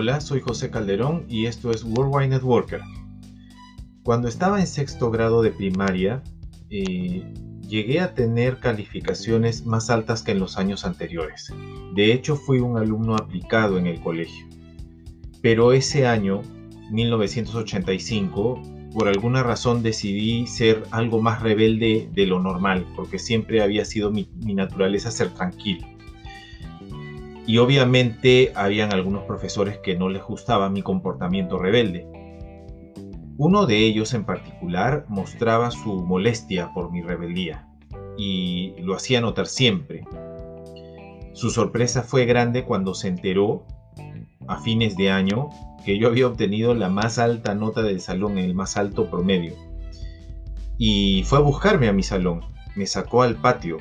Hola, soy José Calderón y esto es Worldwide Networker. Cuando estaba en sexto grado de primaria, eh, llegué a tener calificaciones más altas que en los años anteriores. De hecho, fui un alumno aplicado en el colegio. Pero ese año, 1985, por alguna razón decidí ser algo más rebelde de lo normal, porque siempre había sido mi, mi naturaleza ser tranquilo. Y obviamente habían algunos profesores que no les gustaba mi comportamiento rebelde. Uno de ellos en particular mostraba su molestia por mi rebeldía y lo hacía notar siempre. Su sorpresa fue grande cuando se enteró, a fines de año, que yo había obtenido la más alta nota del salón, el más alto promedio. Y fue a buscarme a mi salón, me sacó al patio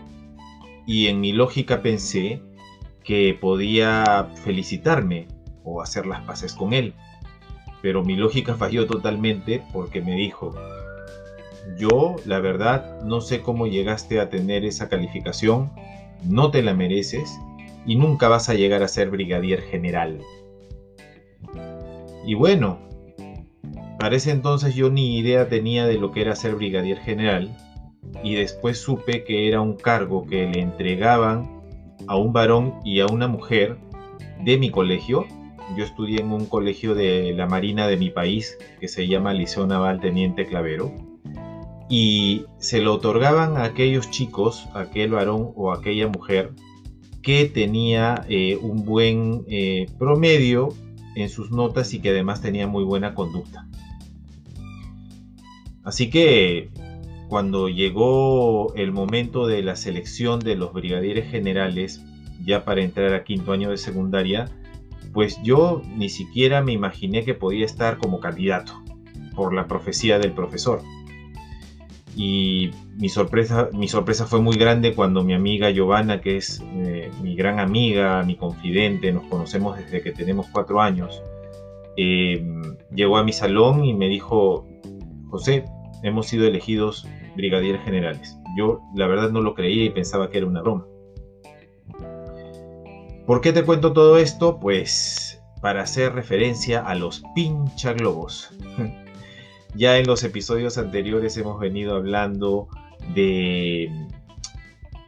y en mi lógica pensé que podía felicitarme o hacer las paces con él. Pero mi lógica falló totalmente porque me dijo, yo la verdad no sé cómo llegaste a tener esa calificación, no te la mereces y nunca vas a llegar a ser brigadier general. Y bueno, para ese entonces yo ni idea tenía de lo que era ser brigadier general y después supe que era un cargo que le entregaban a un varón y a una mujer de mi colegio. Yo estudié en un colegio de la Marina de mi país que se llama Liceo Naval Teniente Clavero. Y se lo otorgaban a aquellos chicos, a aquel varón o aquella mujer que tenía eh, un buen eh, promedio en sus notas y que además tenía muy buena conducta. Así que cuando llegó el momento de la selección de los brigadieres generales, ya para entrar a quinto año de secundaria, pues yo ni siquiera me imaginé que podía estar como candidato por la profecía del profesor. Y mi sorpresa, mi sorpresa fue muy grande cuando mi amiga Giovanna, que es eh, mi gran amiga, mi confidente, nos conocemos desde que tenemos cuatro años, eh, llegó a mi salón y me dijo, José, hemos sido elegidos brigadieres generales. Yo la verdad no lo creía y pensaba que era una broma. ¿Por qué te cuento todo esto? Pues para hacer referencia a los pinchaglobos. ya en los episodios anteriores hemos venido hablando de,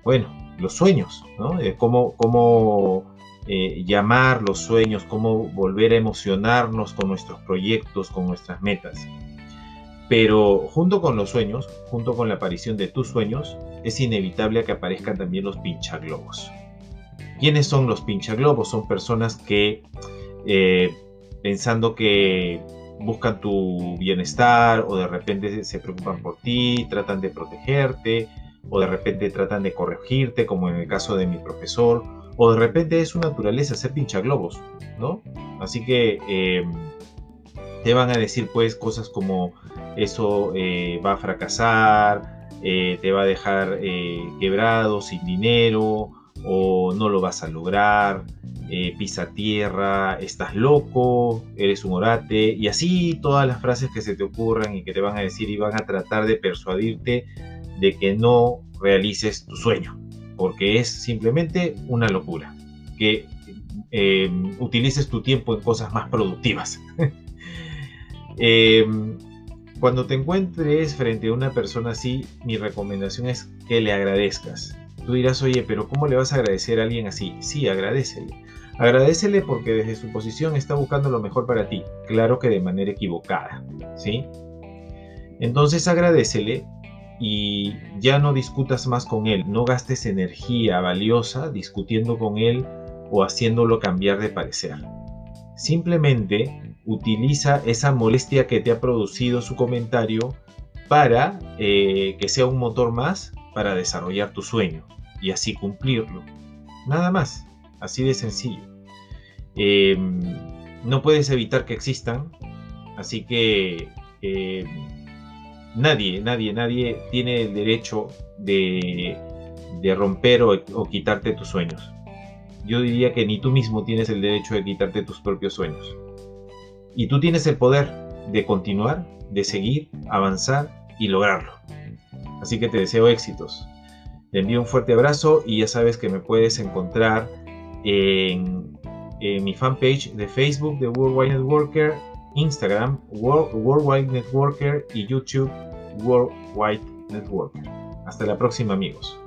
bueno, los sueños, ¿no? De cómo, cómo eh, llamar los sueños, cómo volver a emocionarnos con nuestros proyectos, con nuestras metas. Pero junto con los sueños, junto con la aparición de tus sueños, es inevitable que aparezcan también los pinchaglobos. ¿Quiénes son los pinchaglobos? Son personas que, eh, pensando que buscan tu bienestar o de repente se preocupan por ti, tratan de protegerte o de repente tratan de corregirte, como en el caso de mi profesor, o de repente es su naturaleza ser pinchaglobos, ¿no? Así que eh, te van a decir pues cosas como eso eh, va a fracasar, eh, te va a dejar eh, quebrado, sin dinero, o no lo vas a lograr, pisa tierra, estás loco, eres un orate, y así todas las frases que se te ocurran y que te van a decir y van a tratar de persuadirte de que no realices tu sueño, porque es simplemente una locura, que utilices tu tiempo en cosas más productivas. Em, cuando te encuentres frente a una persona así, mi recomendación es que le agradezcas. Tú dirás, oye, pero ¿cómo le vas a agradecer a alguien así? Sí, agradecele. Agradecele porque desde su posición está buscando lo mejor para ti. Claro que de manera equivocada, ¿sí? Entonces agradecele y ya no discutas más con él. No gastes energía valiosa discutiendo con él o haciéndolo cambiar de parecer. Simplemente utiliza esa molestia que te ha producido su comentario para eh, que sea un motor más para desarrollar tu sueño y así cumplirlo. Nada más, así de sencillo. Em, no puedes evitar que existan, así que em, nadie, nadie, nadie tiene el derecho de, romper o quitarte tus sueños. Yo diría que ni tú mismo tienes el derecho de quitarte tus propios sueños. Y tú tienes el poder de continuar, de seguir, avanzar y lograrlo. Así que te deseo éxitos. Te envío un fuerte abrazo y ya sabes que me puedes encontrar en mi fanpage de Facebook de Worldwide Networker, Instagram Worldwide Networker y YouTube Worldwide Networker. Hasta la próxima amigos.